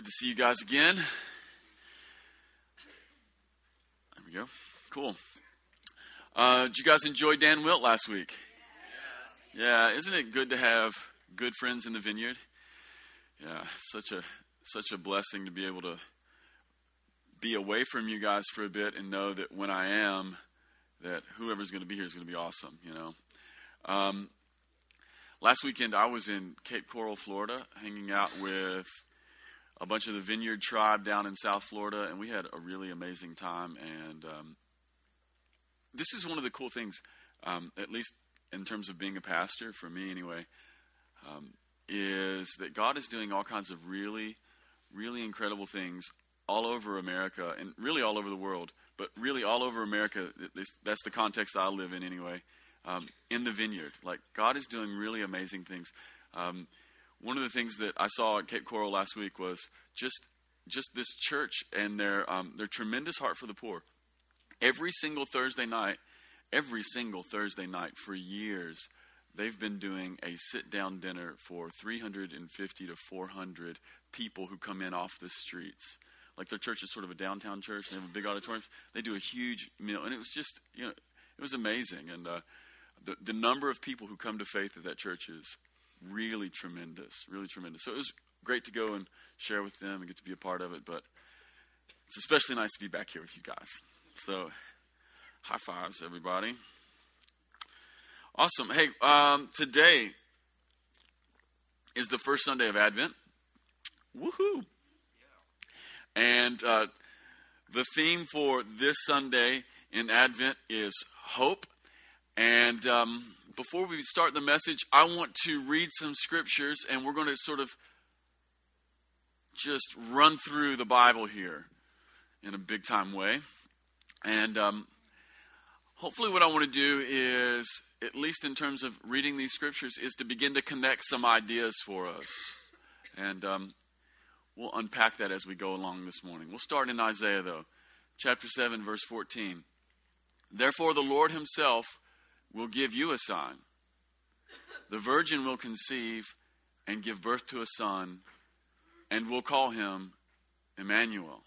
Good to see you guys again. There we go. Cool. Uh, did you guys enjoy Dan Wilt last week? Yes. Yeah, isn't it good to have good friends in the vineyard? Yeah, such a such a blessing to be able to be away from you guys for a bit and know that when I am, that whoever's going to be here is going to be awesome. You know. Um, last weekend I was in Cape Coral, Florida, hanging out with a bunch of the Vineyard tribe down in South Florida, and we had a really amazing time. And um, this is one of the cool things, um, at least in terms of being a pastor, for me anyway, um, is that God is doing all kinds of really, really incredible things all over America and really all over the world, but really all over America. That's the context I live in anyway. Um, in the vineyard, like God is doing really amazing things. Um, one of the things that I saw at Cape Coral last week was just just this church and their um, their tremendous heart for the poor. Every single Thursday night, every single Thursday night for years, they've been doing a sit down dinner for 350 to 400 people who come in off the streets. Like their church is sort of a downtown church. They have a big auditorium. They do a huge meal, and it was just you know it was amazing. And uh, the the number of people who come to faith at that church is really tremendous, really tremendous. So it was great to go and share with them and get to be a part of it, but it's especially nice to be back here with you guys. So, high fives, everybody. Awesome. Hey, um, today is the first Sunday of Advent. Woohoo! And uh, the theme for this Sunday in Advent is hope. And um, before we start the message, I want to read some scriptures and we're going to sort of just run through the Bible here in a big time way. And um, hopefully, what I want to do is, at least in terms of reading these scriptures, is to begin to connect some ideas for us. And um, we'll unpack that as we go along this morning. We'll start in Isaiah, though, chapter 7, verse 14. Therefore, the Lord Himself will give you a sign. The virgin will conceive and give birth to a son, and will call him Emmanuel.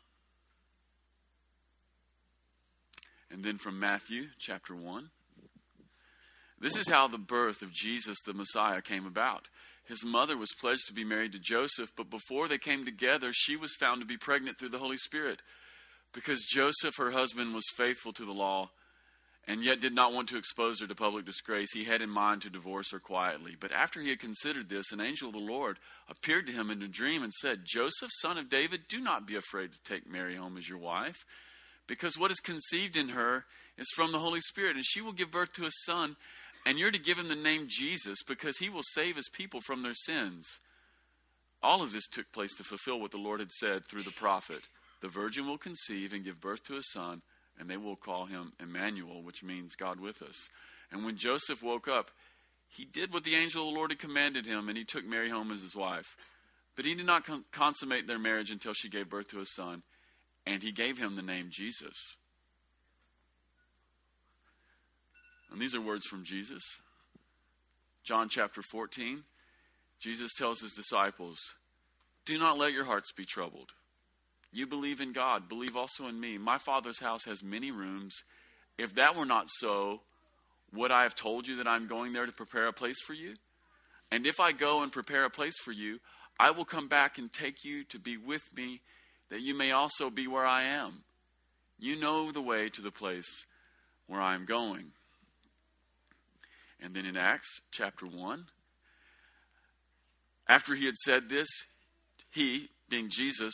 And then from Matthew chapter 1. This is how the birth of Jesus the Messiah came about. His mother was pledged to be married to Joseph, but before they came together, she was found to be pregnant through the Holy Spirit. Because Joseph, her husband, was faithful to the law and yet did not want to expose her to public disgrace, he had in mind to divorce her quietly. But after he had considered this, an angel of the Lord appeared to him in a dream and said, Joseph, son of David, do not be afraid to take Mary home as your wife, because what is conceived in her is from the Holy Spirit, and she will give birth to a son, and you're to give him the name Jesus, because he will save his people from their sins. All of this took place to fulfill what the Lord had said through the prophet The virgin will conceive and give birth to a son and they will call him Emmanuel, which means God with us. And when Joseph woke up, he did what the angel of the Lord had commanded him, and he took Mary home as his wife. But he did not con- consummate their marriage until she gave birth to a son, and he gave him the name Jesus. And these are words from Jesus. John chapter 14, Jesus tells his disciples, Do not let your hearts be troubled. You believe in God, believe also in me. My Father's house has many rooms. If that were not so, would I have told you that I'm going there to prepare a place for you? And if I go and prepare a place for you, I will come back and take you to be with me, that you may also be where I am. You know the way to the place where I am going. And then in Acts chapter 1, after he had said this, he, being Jesus,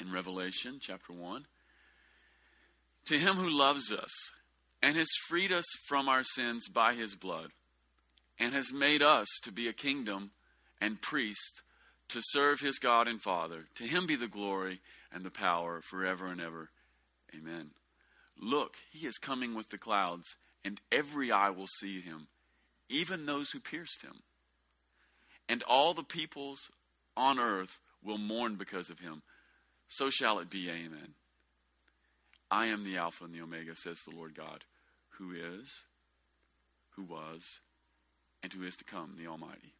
in Revelation chapter 1. To him who loves us and has freed us from our sins by his blood and has made us to be a kingdom and priest to serve his God and Father. To him be the glory and the power forever and ever. Amen. Look, he is coming with the clouds, and every eye will see him, even those who pierced him. And all the peoples on earth will mourn because of him. So shall it be. Amen. I am the Alpha and the Omega, says the Lord God, who is, who was, and who is to come, the Almighty.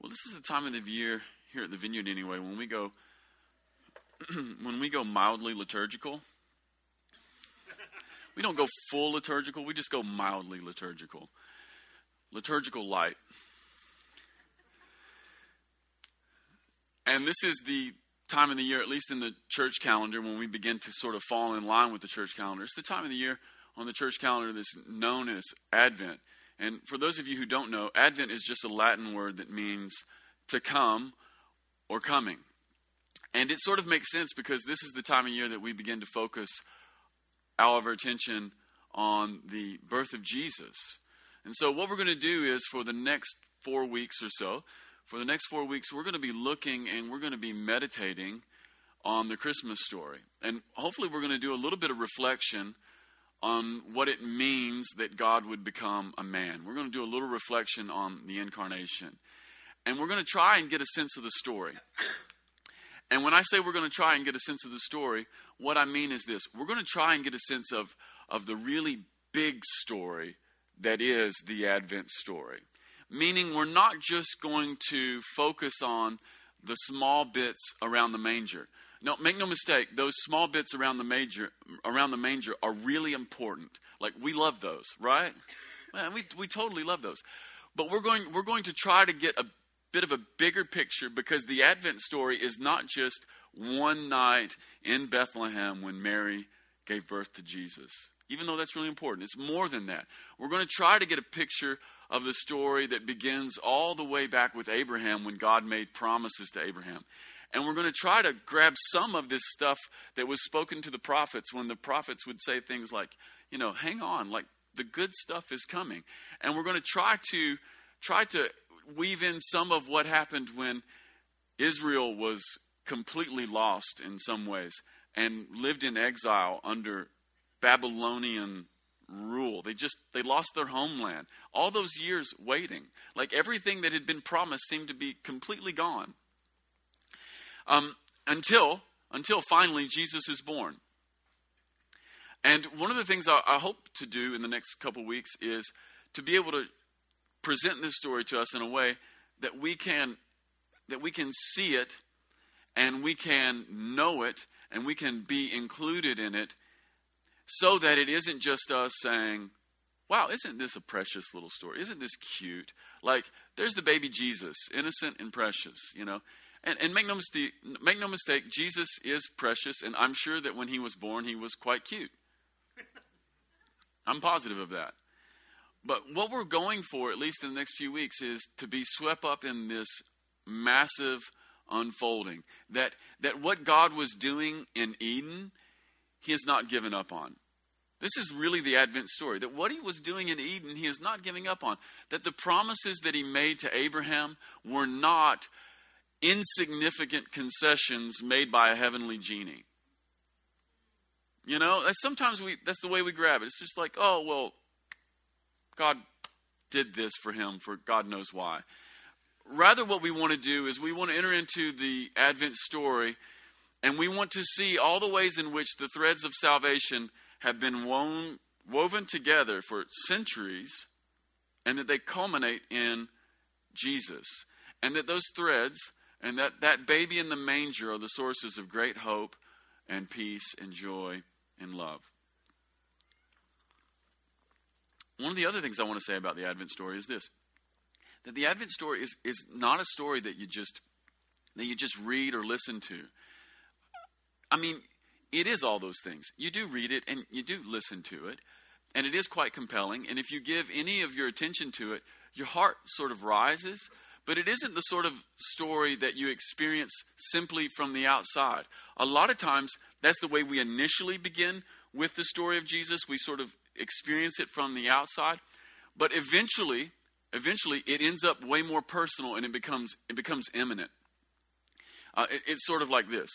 Well, this is the time of the year here at the vineyard anyway when we go when we go mildly liturgical. We don't go full liturgical, we just go mildly liturgical. Liturgical light. And this is the time of the year, at least in the church calendar, when we begin to sort of fall in line with the church calendar. It's the time of the year on the church calendar that's known as Advent. And for those of you who don't know, Advent is just a Latin word that means to come or coming. And it sort of makes sense because this is the time of year that we begin to focus all of our attention on the birth of Jesus. And so, what we're going to do is for the next four weeks or so, for the next four weeks, we're going to be looking and we're going to be meditating on the Christmas story. And hopefully, we're going to do a little bit of reflection on what it means that God would become a man. We're going to do a little reflection on the incarnation. And we're going to try and get a sense of the story. And when I say we're going to try and get a sense of the story, what I mean is this we're going to try and get a sense of, of the really big story that is the Advent story. Meaning, we're not just going to focus on the small bits around the manger. No, make no mistake, those small bits around the manger around the manger are really important. Like we love those, right? Man, we we totally love those. But we're going we're going to try to get a bit of a bigger picture because the Advent story is not just one night in Bethlehem when Mary gave birth to Jesus. Even though that's really important, it's more than that. We're going to try to get a picture of the story that begins all the way back with Abraham when God made promises to Abraham. And we're going to try to grab some of this stuff that was spoken to the prophets when the prophets would say things like, you know, hang on, like the good stuff is coming. And we're going to try to try to weave in some of what happened when Israel was completely lost in some ways and lived in exile under Babylonian rule. They just they lost their homeland. All those years waiting, like everything that had been promised seemed to be completely gone. Um, until until finally Jesus is born. And one of the things I, I hope to do in the next couple weeks is to be able to present this story to us in a way that we can that we can see it and we can know it and we can be included in it so that it isn't just us saying wow isn't this a precious little story? Isn't this cute? Like there's the baby jesus innocent and precious you know? And, and make no mistake make no mistake jesus is precious and i'm sure that when he was born he was quite cute. I'm positive of that. But what we're going for, at least in the next few weeks, is to be swept up in this massive unfolding. That, that what God was doing in Eden, He has not given up on. This is really the Advent story. That what He was doing in Eden, He is not giving up on. That the promises that He made to Abraham were not insignificant concessions made by a heavenly genie. You know, sometimes we that's the way we grab it. It's just like, oh well, God did this for him for God knows why. Rather, what we want to do is we want to enter into the Advent story and we want to see all the ways in which the threads of salvation have been woven, woven together for centuries and that they culminate in Jesus. And that those threads and that, that baby in the manger are the sources of great hope and peace and joy and love. One of the other things I want to say about the Advent story is this that the Advent story is, is not a story that you just that you just read or listen to. I mean, it is all those things. You do read it and you do listen to it, and it is quite compelling. And if you give any of your attention to it, your heart sort of rises. But it isn't the sort of story that you experience simply from the outside. A lot of times, that's the way we initially begin with the story of Jesus. We sort of experience it from the outside, but eventually, eventually, it ends up way more personal and it becomes it becomes imminent. Uh, it, it's sort of like this,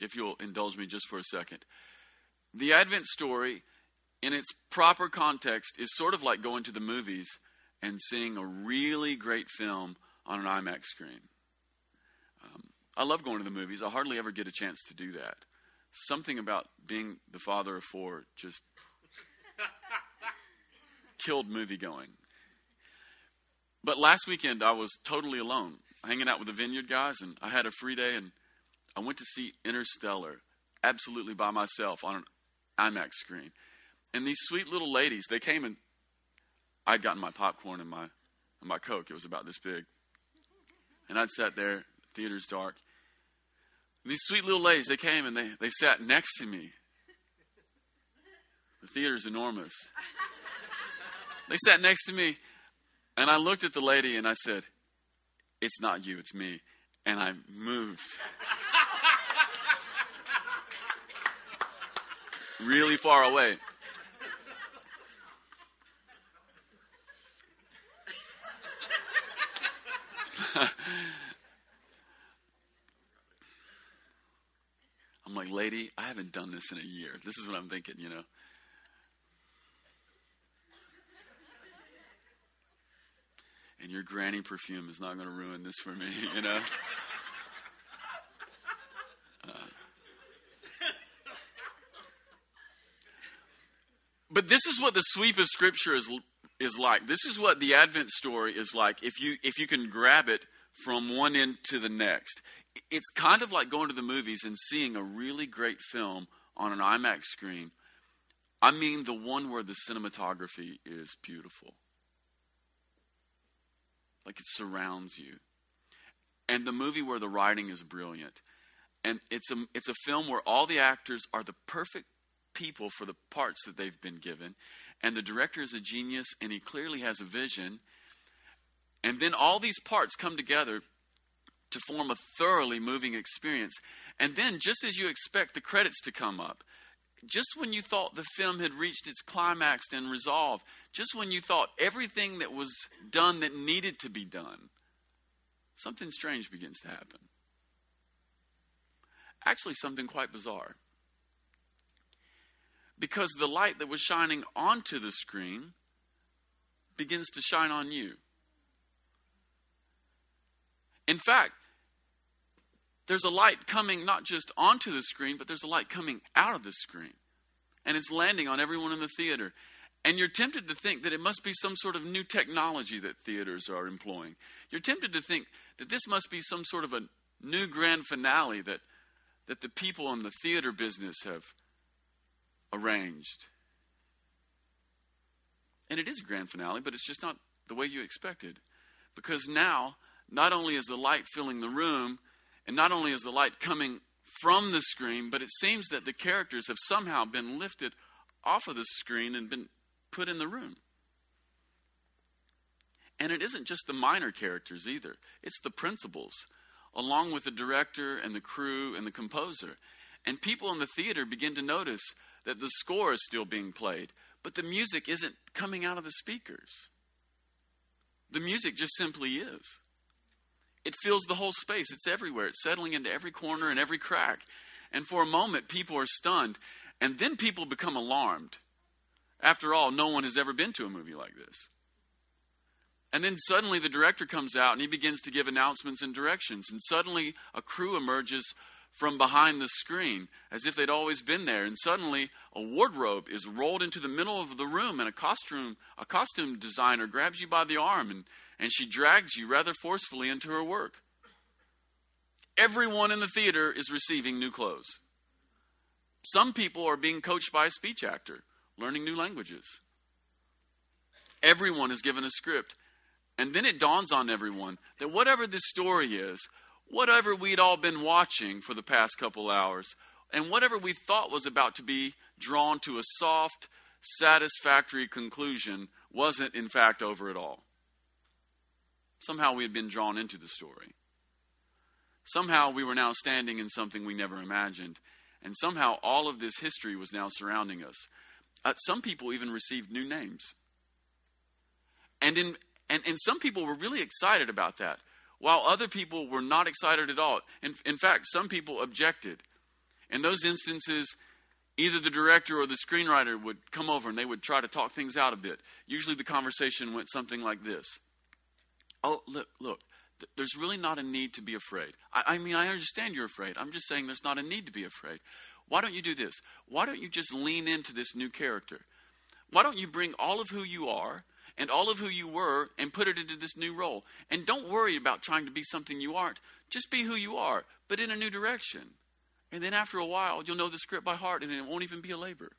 if you'll indulge me just for a second. The Advent story, in its proper context, is sort of like going to the movies and seeing a really great film on an IMAX screen. Um, I love going to the movies. I hardly ever get a chance to do that. Something about being the father of four just killed movie going. But last weekend, I was totally alone, hanging out with the Vineyard guys, and I had a free day, and I went to see Interstellar absolutely by myself on an IMAX screen. And these sweet little ladies, they came and I'd gotten my popcorn and my and my Coke. It was about this big. And I'd sat there, theater's dark. And these sweet little ladies, they came and they, they sat next to me. The theater's enormous. They sat next to me, and I looked at the lady and I said, It's not you, it's me. And I moved. really far away. I'm like, lady, I haven't done this in a year. This is what I'm thinking, you know. And your granny perfume is not going to ruin this for me, you know. But this is what the sweep of Scripture is is like. This is what the Advent story is like. If you if you can grab it from one end to the next, it's kind of like going to the movies and seeing a really great film on an IMAX screen. I mean, the one where the cinematography is beautiful, like it surrounds you, and the movie where the writing is brilliant. And it's a, it's a film where all the actors are the perfect people for the parts that they've been given. And the director is a genius and he clearly has a vision. And then all these parts come together to form a thoroughly moving experience. And then, just as you expect the credits to come up, just when you thought the film had reached its climax and resolve, just when you thought everything that was done that needed to be done, something strange begins to happen. Actually, something quite bizarre because the light that was shining onto the screen begins to shine on you. In fact, there's a light coming not just onto the screen, but there's a light coming out of the screen. And it's landing on everyone in the theater. And you're tempted to think that it must be some sort of new technology that theaters are employing. You're tempted to think that this must be some sort of a new grand finale that, that the people in the theater business have arranged. And it is a grand finale, but it's just not the way you expected. Because now, not only is the light filling the room, and not only is the light coming from the screen, but it seems that the characters have somehow been lifted off of the screen and been put in the room. And it isn't just the minor characters either, it's the principals, along with the director and the crew and the composer. And people in the theater begin to notice that the score is still being played, but the music isn't coming out of the speakers. The music just simply is. It fills the whole space, it's everywhere, it's settling into every corner and every crack. And for a moment, people are stunned, and then people become alarmed. After all, no one has ever been to a movie like this. And then suddenly the director comes out and he begins to give announcements and directions. And suddenly a crew emerges from behind the screen as if they'd always been there. And suddenly a wardrobe is rolled into the middle of the room and a costume a costume designer grabs you by the arm and, and she drags you rather forcefully into her work. Everyone in the theater is receiving new clothes. Some people are being coached by a speech actor learning new languages. Everyone is given a script. And then it dawns on everyone that whatever this story is whatever we'd all been watching for the past couple hours, and whatever we thought was about to be drawn to a soft, satisfactory conclusion wasn't, in fact, over at all. Somehow we had been drawn into the story. Somehow we were now standing in something we never imagined. And somehow all of this history was now surrounding us. Uh, some people even received new names. And, in, and, and some people were really excited about that, while other people were not excited at all. In, in fact, some people objected. In those instances, either the director or the screenwriter would come over and they would try to talk things out a bit. Usually the conversation went something like this Oh, look, look, th- there's really not a need to be afraid. I, I mean, I understand you're afraid. I'm just saying there's not a need to be afraid. Why don't you do this? Why don't you just lean into this new character? Why don't you bring all of who you are and all of who you were and put it into this new role? And don't worry about trying to be something you aren't. Just be who you are, but in a new direction. And then after a while, you'll know the script by heart and it won't even be a labor.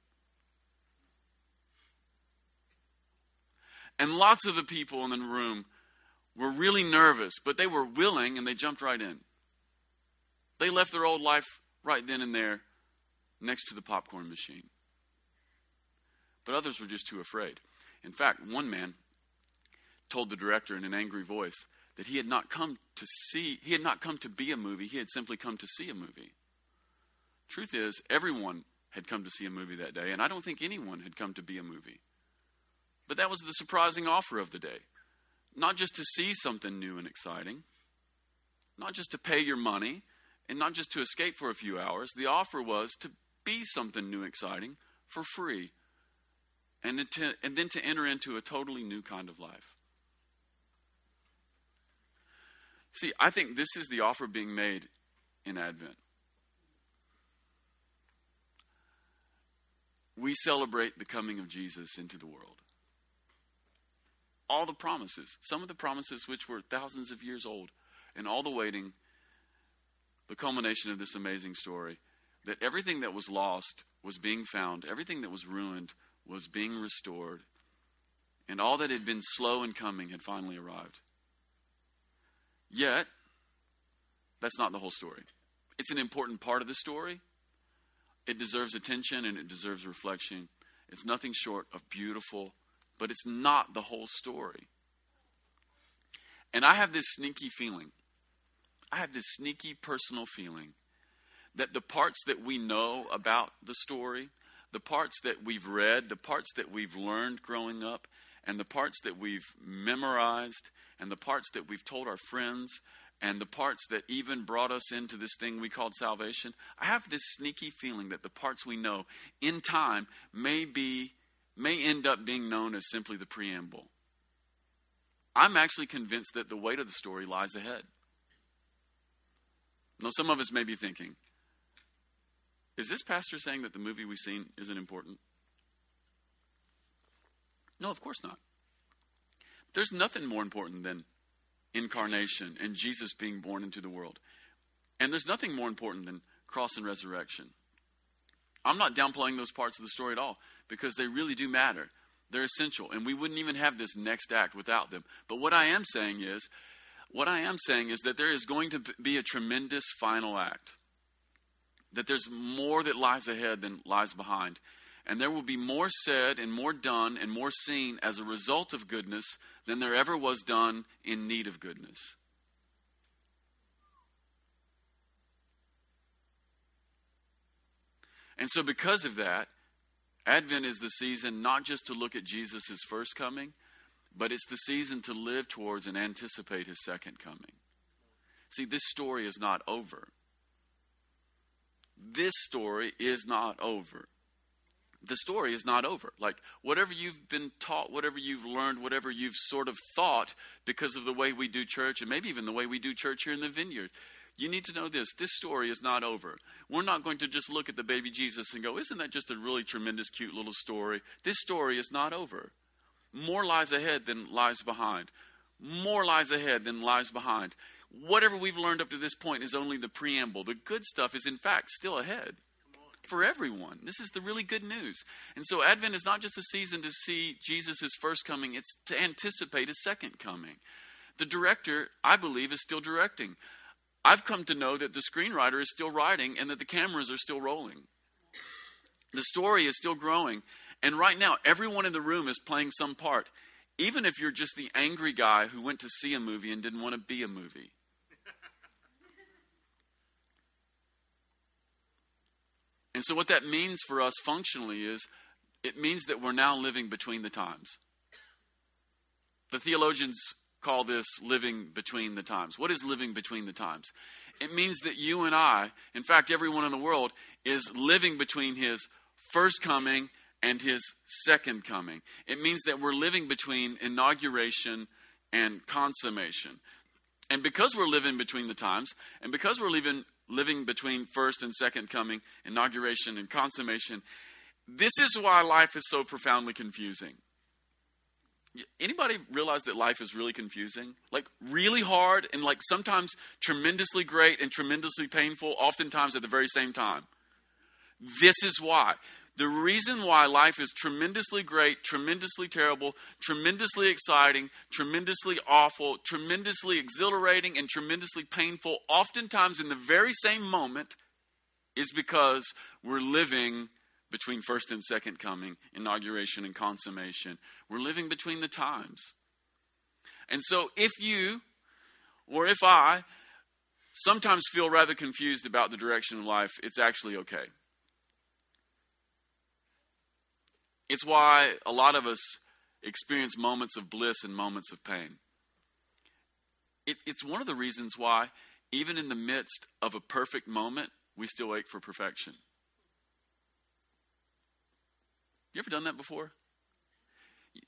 And lots of the people in the room were really nervous, but they were willing and they jumped right in. They left their old life right then and there next to the popcorn machine. But others were just too afraid. In fact, one man told the director in an angry voice that he had not come to see, he had not come to be a movie, he had simply come to see a movie. Truth is, everyone had come to see a movie that day, and I don't think anyone had come to be a movie. But that was the surprising offer of the day. Not just to see something new and exciting, not just to pay your money, and not just to escape for a few hours. The offer was to be something new and exciting for free, and, and then to enter into a totally new kind of life. See, I think this is the offer being made in Advent. We celebrate the coming of Jesus into the world. All the promises, some of the promises which were thousands of years old, and all the waiting, the culmination of this amazing story that everything that was lost was being found, everything that was ruined was being restored, and all that had been slow in coming had finally arrived. Yet, that's not the whole story. It's an important part of the story. It deserves attention and it deserves reflection. It's nothing short of beautiful, but it's not the whole story. And I have this sneaky feeling. I have this sneaky personal feeling that the parts that we know about the story, the parts that we've read, the parts that we've learned growing up, and the parts that we've memorized, and the parts that we've told our friends, and the parts that even brought us into this thing we called salvation, I have this sneaky feeling that the parts we know in time may be may end up being known as simply the preamble. I'm actually convinced that the weight of the story lies ahead. Now, some of us may be thinking, is this pastor saying that the movie we've seen isn't important? No, of course not. There's nothing more important than incarnation and Jesus being born into the world. And there's nothing more important than cross and resurrection. I'm not downplaying those parts of the story at all because they really do matter. They're essential, and we wouldn't even have this next act without them. But what I am saying is, what I am saying is that there is going to be a tremendous final act that there's more that lies ahead than lies behind. And there will be more said and more done and more seen as a result of goodness than there ever was done in need of goodness. And so, because of that, Advent is the season not just to look at Jesus' first coming, but it's the season to live towards and anticipate his second coming. See, this story is not over this story is not over. The story is not over. Like, whatever you've been taught, whatever you've learned, whatever you've sort of thought because of the way we do church, and maybe even the way we do church here in the vineyard, you need to know this this story is not over. We're not going to just look at the baby Jesus and go, Isn't that just a really tremendous, cute little story? This story is not over. More lies ahead than lies behind. More lies ahead than lies behind whatever we've learned up to this point is only the preamble. The good stuff is, in fact, still ahead for everyone. This is the really good news. And so, Advent is not just a season to see Jesus' first coming, it's to anticipate his second coming. The director, I believe, is still directing. I've come to know that the screenwriter is still writing and that the cameras are still rolling. The story is still growing. And right now, everyone in the room is playing some part. Even if you're just the angry guy who went to see a movie and didn't want to be a movie. And so, what that means for us functionally is it means that we're now living between the times. The theologians call this living between the times. What is living between the times? It means that you and I, in fact, everyone in the world, is living between his first coming and his second coming. It means that we're living between inauguration and consummation. And because we're living between the times, and because we're living, living between first and second coming, inauguration and consummation, this is why life is so profoundly confusing. Anybody realize that life is really confusing? Like really hard and like sometimes tremendously great and tremendously painful, oftentimes at the very same time. This is why. The reason why life is tremendously great, tremendously terrible, tremendously exciting, tremendously awful, tremendously exhilarating, and tremendously painful, oftentimes in the very same moment, is because we're living between first and second coming, inauguration and consummation. We're living between the times. And so if you or if I sometimes feel rather confused about the direction of life, it's actually okay. It's why a lot of us experience moments of bliss and moments of pain. It, it's one of the reasons why, even in the midst of a perfect moment, we still ache for perfection. You ever done that before?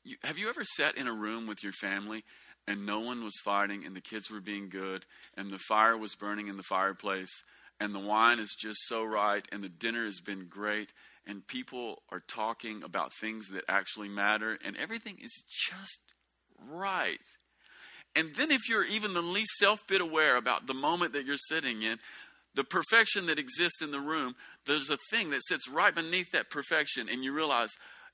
You, have you ever sat in a room with your family and no one was fighting and the kids were being good and the fire was burning in the fireplace and the wine is just so right and the dinner has been great and people are talking about things that actually matter, and everything is just right. And then, if you're even the least self bit aware about the moment that you're sitting in, the perfection that exists in the room, there's a thing that sits right beneath that perfection, and you realize,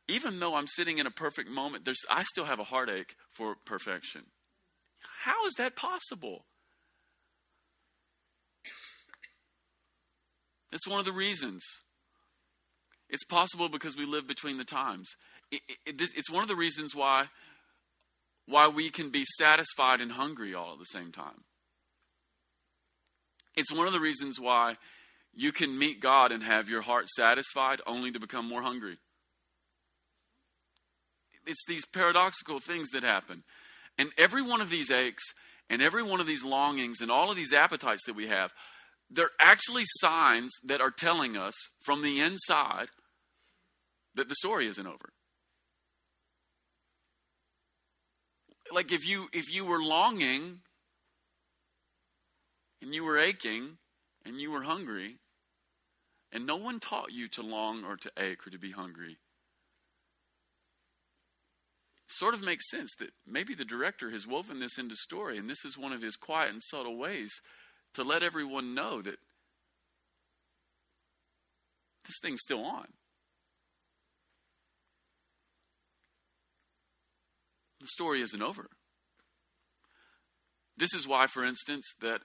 even though I'm sitting in a perfect moment, there's, I still have a heartache for perfection. How is that possible? That's one of the reasons it's possible because we live between the times. It, it, it's one of the reasons why, why we can be satisfied and hungry all at the same time. It's one of the reasons why you can meet God and have your heart satisfied only to become more hungry. It's these paradoxical things that happen. And every one of these aches and every one of these longings and all of these appetites that we have they're actually signs that are telling us from the inside that the story isn't over. Like if you if you were longing and you were aching and you were hungry and no one taught you to long or to ache or to be hungry sort of makes sense that maybe the director has woven this into story and this is one of his quiet and subtle ways to let everyone know that this thing's still on. The story isn't over. This is why, for instance, that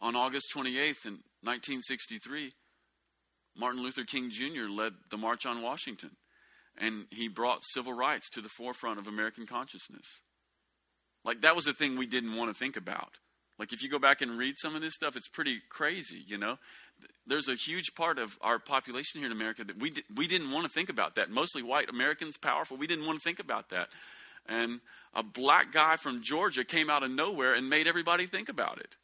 on August 28th in 1963, Martin Luther King Jr. led the March on Washington, and he brought civil rights to the forefront of American consciousness. Like, that was a thing we didn't want to think about. Like, if you go back and read some of this stuff, it's pretty crazy, you know? There's a huge part of our population here in America that we, di- we didn't want to think about that. Mostly white Americans, powerful, we didn't want to think about that. And a black guy from Georgia came out of nowhere and made everybody think about it.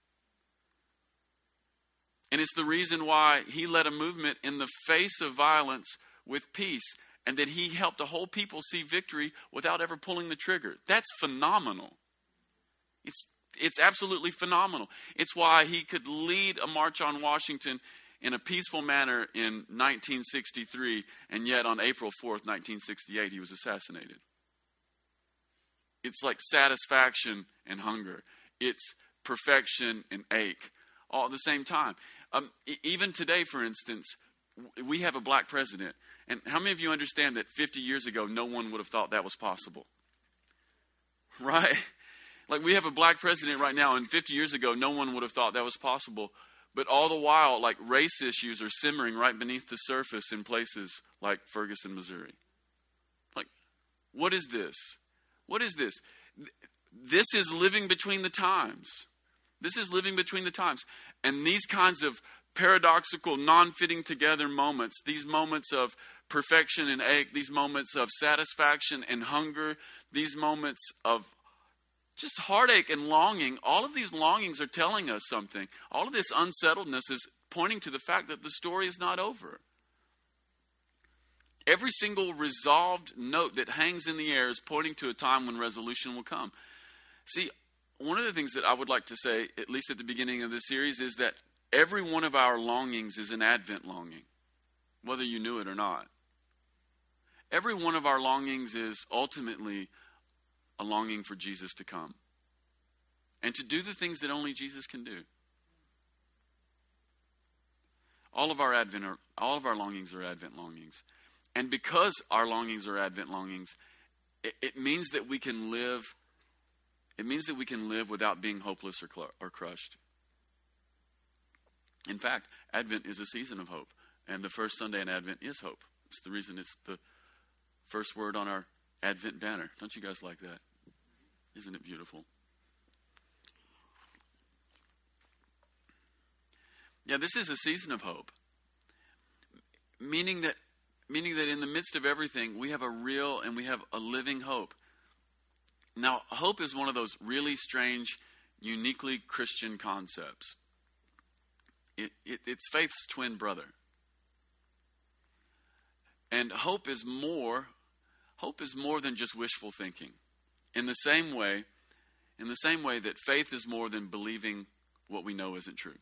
And it's the reason why he led a movement in the face of violence with peace and that he helped a whole people see victory without ever pulling the trigger. That's phenomenal. It's it's absolutely phenomenal. It's why he could lead a march on Washington in a peaceful manner in 1963, and yet on April 4th, 1968, he was assassinated. It's like satisfaction and hunger, it's perfection and ache all at the same time. Um, even today, for instance, we have a black president. And how many of you understand that 50 years ago, no one would have thought that was possible? Right? Like we have a black president right now, and 50 years ago, no one would have thought that was possible. But all the while, like race issues are simmering right beneath the surface in places like Ferguson, Missouri. Like, what is this? What is this? This is living between the times. This is living between the times. And these kinds of paradoxical, non fitting together moments, these moments of perfection and ache, these moments of satisfaction and hunger, these moments of just heartache and longing, all of these longings are telling us something. All of this unsettledness is pointing to the fact that the story is not over. Every single resolved note that hangs in the air is pointing to a time when resolution will come. See, one of the things that I would like to say, at least at the beginning of this series, is that every one of our longings is an Advent longing, whether you knew it or not. Every one of our longings is ultimately a longing for Jesus to come and to do the things that only Jesus can do. All of our Advent are, all of our longings are Advent longings. And because our longings are Advent longings, it, it means that we can live it means that we can live without being hopeless or, cl- or crushed. In fact, Advent is a season of hope, and the first Sunday in Advent is hope. It's the reason it's the first word on our Advent banner. Don't you guys like that? Isn't it beautiful? Yeah, this is a season of hope. Meaning that meaning that in the midst of everything, we have a real and we have a living hope. Now, hope is one of those really strange, uniquely Christian concepts. It, it, it's faith's twin brother. And hope is more hope is more than just wishful thinking. In the same way, in the same way that faith is more than believing what we know isn't true.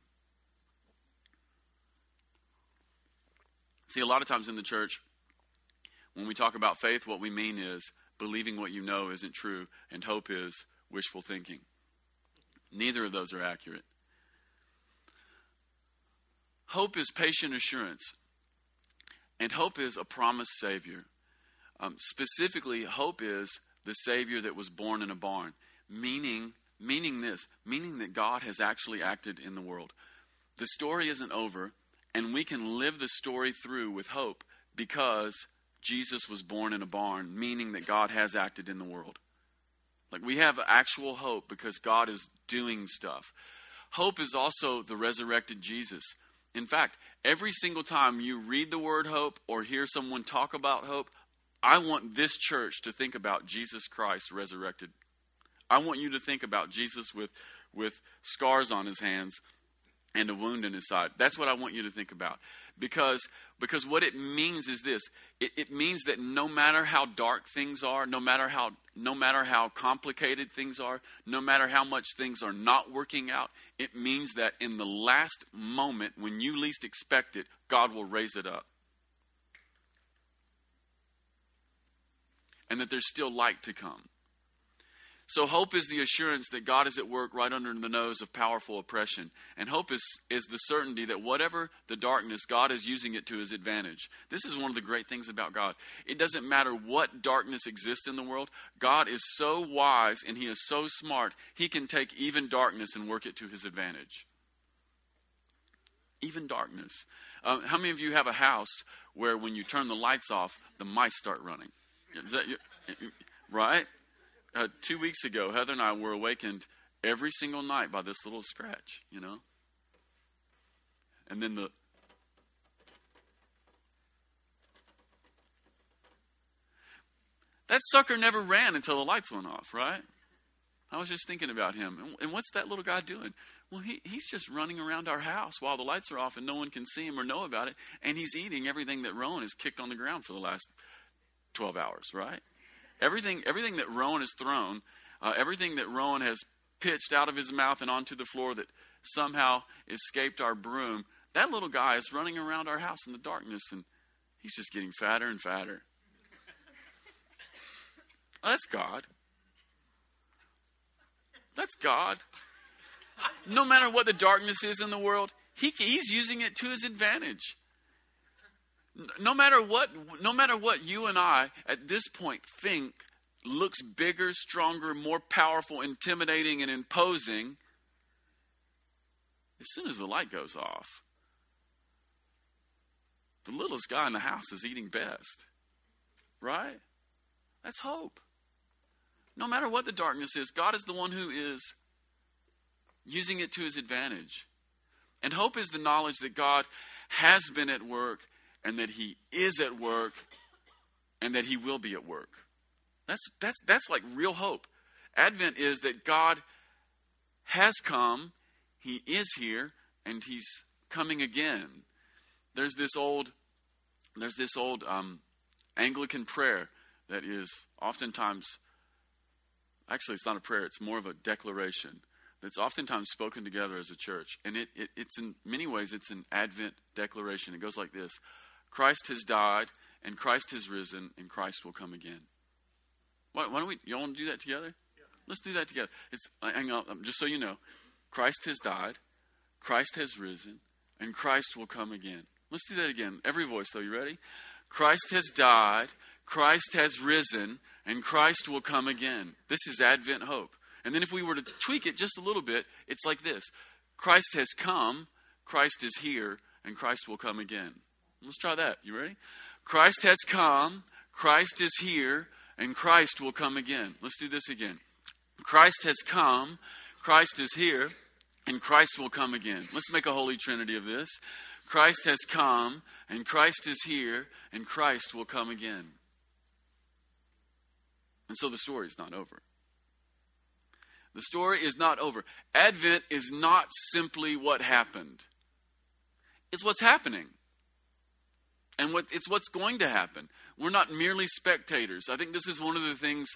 See, a lot of times in the church, when we talk about faith, what we mean is believing what you know isn't true, and hope is wishful thinking. Neither of those are accurate. Hope is patient assurance, and hope is a promised Savior. Um, specifically, hope is the Savior that was born in a barn, meaning, meaning this, meaning that God has actually acted in the world. The story isn't over, and we can live the story through with hope because Jesus was born in a barn, meaning that God has acted in the world. Like we have actual hope because God is doing stuff. Hope is also the resurrected Jesus. In fact, every single time you read the word hope or hear someone talk about hope, I want this church to think about Jesus Christ resurrected. I want you to think about Jesus with, with scars on his hands and a wound in his side. That's what I want you to think about. Because, because what it means is this it, it means that no matter how dark things are, no matter how, no matter how complicated things are, no matter how much things are not working out, it means that in the last moment, when you least expect it, God will raise it up. And that there's still light to come. So hope is the assurance that God is at work right under the nose of powerful oppression. And hope is, is the certainty that whatever the darkness, God is using it to his advantage. This is one of the great things about God. It doesn't matter what darkness exists in the world, God is so wise and he is so smart, he can take even darkness and work it to his advantage. Even darkness. Um, how many of you have a house where when you turn the lights off, the mice start running? That, right? uh, two weeks ago, Heather and I were awakened every single night by this little scratch, you know? And then the. That sucker never ran until the lights went off, right? I was just thinking about him. And, and what's that little guy doing? Well, he, he's just running around our house while the lights are off and no one can see him or know about it. And he's eating everything that Rowan has kicked on the ground for the last 12 hours, right? Everything, everything that Rowan has thrown, uh, everything that Rowan has pitched out of his mouth and onto the floor that somehow escaped our broom, that little guy is running around our house in the darkness and he's just getting fatter and fatter. That's God. That's God. No matter what the darkness is in the world, he, he's using it to his advantage no matter what no matter what you and I at this point think looks bigger, stronger, more powerful, intimidating and imposing as soon as the light goes off the littlest guy in the house is eating best. Right? That's hope. No matter what the darkness is, God is the one who is using it to his advantage. And hope is the knowledge that God has been at work and that He is at work and that He will be at work. That's, that's, that's like real hope. Advent is that God has come, He is here, and He's coming again. There's this old, there's this old um, Anglican prayer that is oftentimes, actually, it's not a prayer, it's more of a declaration that's oftentimes spoken together as a church. And it, it, it's in many ways, it's an Advent declaration. It goes like this Christ has died, and Christ has risen, and Christ will come again. Why, why don't we, you want to do that together? Yeah. Let's do that together. It's, hang on, um, just so you know, Christ has died, Christ has risen, and Christ will come again. Let's do that again. Every voice, though. You ready? Christ has died, Christ has risen, and Christ will come again. This is Advent hope. And then if we were to tweak it just a little bit, it's like this Christ has come, Christ is here, and Christ will come again. Let's try that. You ready? Christ has come, Christ is here, and Christ will come again. Let's do this again. Christ has come, Christ is here, and Christ will come again. Let's make a holy trinity of this. Christ has come, and Christ is here, and Christ will come again. And so the story is not over. The story is not over. Advent is not simply what happened, it's what's happening. And what, it's what's going to happen. We're not merely spectators. I think this is one of the things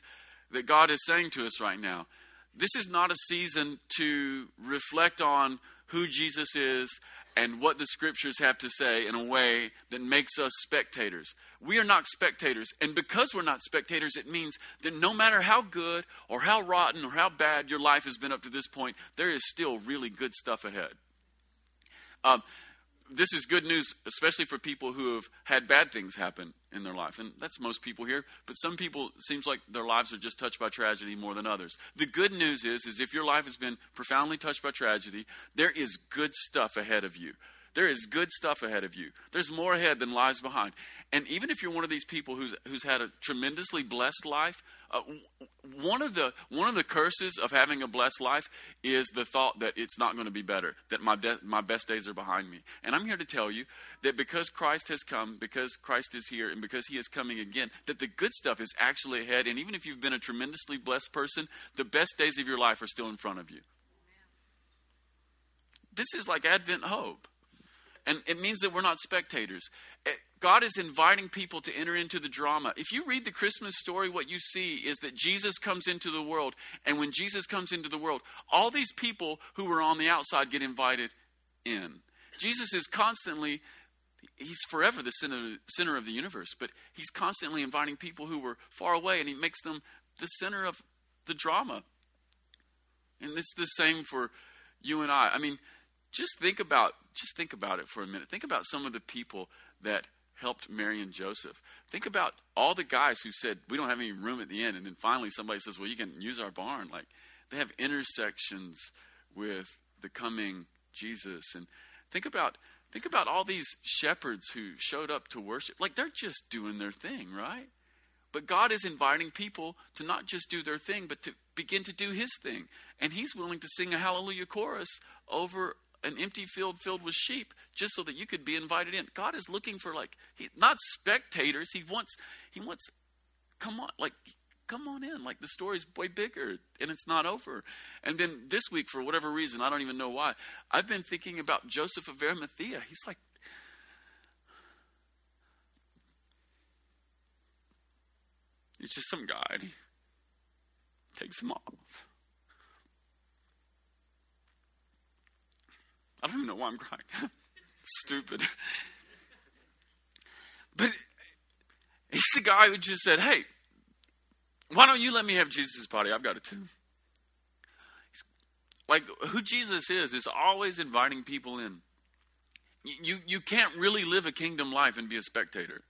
that God is saying to us right now. This is not a season to reflect on who Jesus is and what the scriptures have to say in a way that makes us spectators. We are not spectators. And because we're not spectators, it means that no matter how good or how rotten or how bad your life has been up to this point, there is still really good stuff ahead. Um, this is good news, especially for people who have had bad things happen in their life. And that's most people here. But some people, it seems like their lives are just touched by tragedy more than others. The good news is, is if your life has been profoundly touched by tragedy, there is good stuff ahead of you. There is good stuff ahead of you. There's more ahead than lies behind. And even if you're one of these people who's, who's had a tremendously blessed life, uh, one, of the, one of the curses of having a blessed life is the thought that it's not going to be better, that my, de- my best days are behind me. And I'm here to tell you that because Christ has come, because Christ is here, and because he is coming again, that the good stuff is actually ahead. And even if you've been a tremendously blessed person, the best days of your life are still in front of you. This is like Advent hope. And it means that we're not spectators. God is inviting people to enter into the drama. If you read the Christmas story, what you see is that Jesus comes into the world. And when Jesus comes into the world, all these people who were on the outside get invited in. Jesus is constantly, he's forever the center, center of the universe, but he's constantly inviting people who were far away and he makes them the center of the drama. And it's the same for you and I. I mean, just think about just think about it for a minute. Think about some of the people that helped Mary and Joseph. Think about all the guys who said, We don't have any room at the inn. And then finally somebody says, Well, you can use our barn. Like they have intersections with the coming Jesus. And think about think about all these shepherds who showed up to worship. Like they're just doing their thing, right? But God is inviting people to not just do their thing, but to begin to do his thing. And he's willing to sing a hallelujah chorus over an empty field filled with sheep just so that you could be invited in. God is looking for like he, not spectators. He wants he wants come on like come on in. Like the story's way bigger and it's not over. And then this week for whatever reason, I don't even know why, I've been thinking about Joseph of Arimathea. He's like He's just some guy. he takes him off. I don't even know why I'm crying. Stupid. But he's the guy who just said, Hey, why don't you let me have Jesus' body? I've got it too. Like who Jesus is, is always inviting people in. You, you can't really live a kingdom life and be a spectator.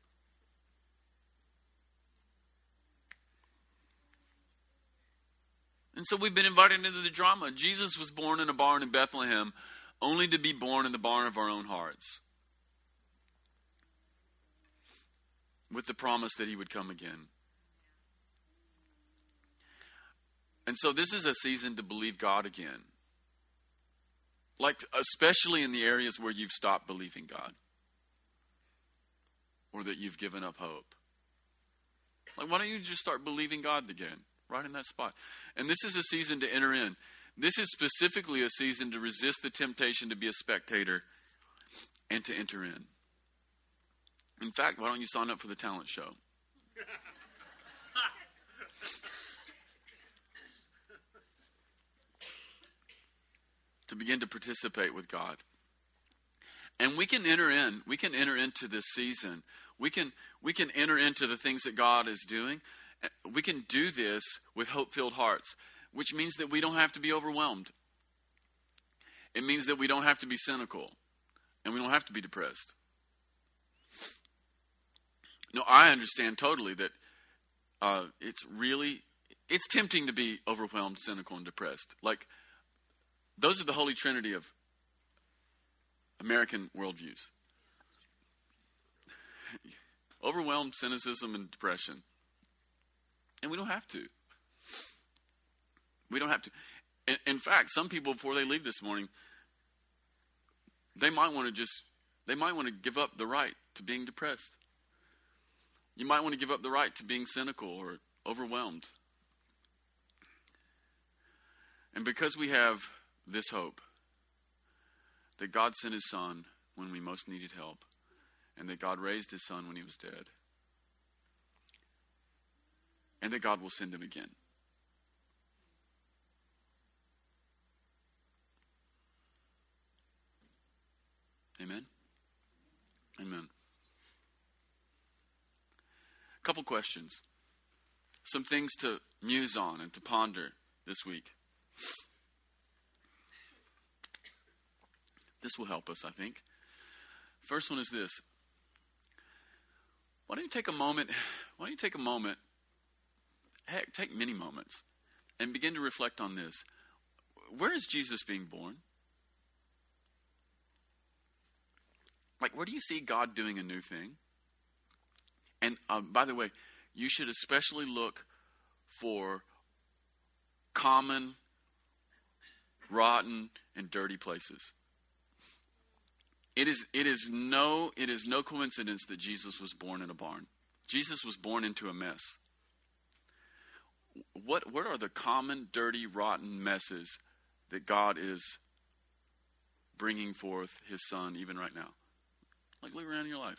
And so we've been invited into the drama. Jesus was born in a barn in Bethlehem only to be born in the barn of our own hearts with the promise that he would come again. And so this is a season to believe God again. Like, especially in the areas where you've stopped believing God. or that you've given up hope? Like, why don't you just start believing God again, right in that spot? And this is a season to enter in. This is specifically a season to resist the temptation to be a spectator and to enter in. In fact, why don't you sign up for the talent show? to begin to participate with God. And we can enter in, we can enter into this season. We can we can enter into the things that God is doing. We can do this with hope-filled hearts, which means that we don't have to be overwhelmed. It means that we don't have to be cynical and we don't have to be depressed. No, I understand totally that uh, it's really it's tempting to be overwhelmed, cynical, and depressed. Like those are the holy trinity of American worldviews. Overwhelmed, cynicism, and depression. And we don't have to. We don't have to. In, in fact, some people, before they leave this morning, they might want to just, they might want to give up the right to being depressed. You might want to give up the right to being cynical or overwhelmed. And because we have this hope that God sent his son when we most needed help, and that God raised his son when he was dead, and that God will send him again. Amen. Amen. A couple questions. Some things to muse on and to ponder this week. This will help us, I think. First one is this. Why don't you take a moment? Why don't you take a moment? Heck, take many moments and begin to reflect on this. Where is Jesus being born? Like, where do you see God doing a new thing? And um, by the way, you should especially look for common, rotten, and dirty places. It is, it is no it is no coincidence that Jesus was born in a barn. Jesus was born into a mess. What what are the common dirty rotten messes that God is bringing forth his son even right now? Like look around in your life.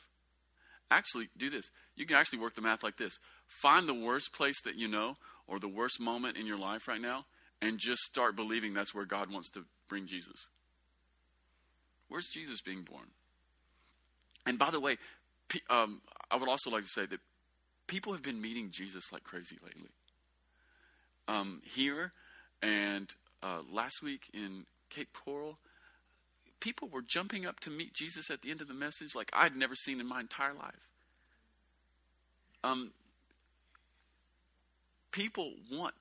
Actually, do this. You can actually work the math like this. Find the worst place that you know or the worst moment in your life right now and just start believing that's where God wants to bring Jesus. Where's Jesus being born? And by the way, um, I would also like to say that people have been meeting Jesus like crazy lately. Um, here and uh, last week in Cape Coral, people were jumping up to meet Jesus at the end of the message like I'd never seen in my entire life. Um, people want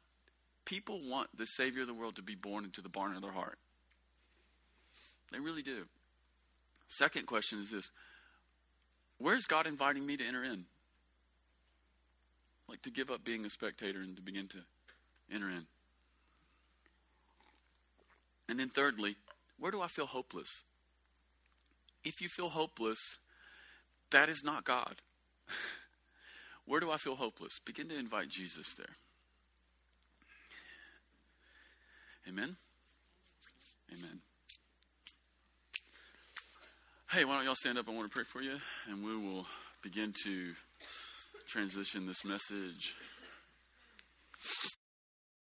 people want the Savior of the world to be born into the barn of their heart. They really do. Second question is this Where's God inviting me to enter in? Like to give up being a spectator and to begin to enter in. And then, thirdly, where do I feel hopeless? If you feel hopeless, that is not God. where do I feel hopeless? Begin to invite Jesus there. Amen. Amen. Hey, why don't y'all stand up? I want to pray for you, and we will begin to transition this message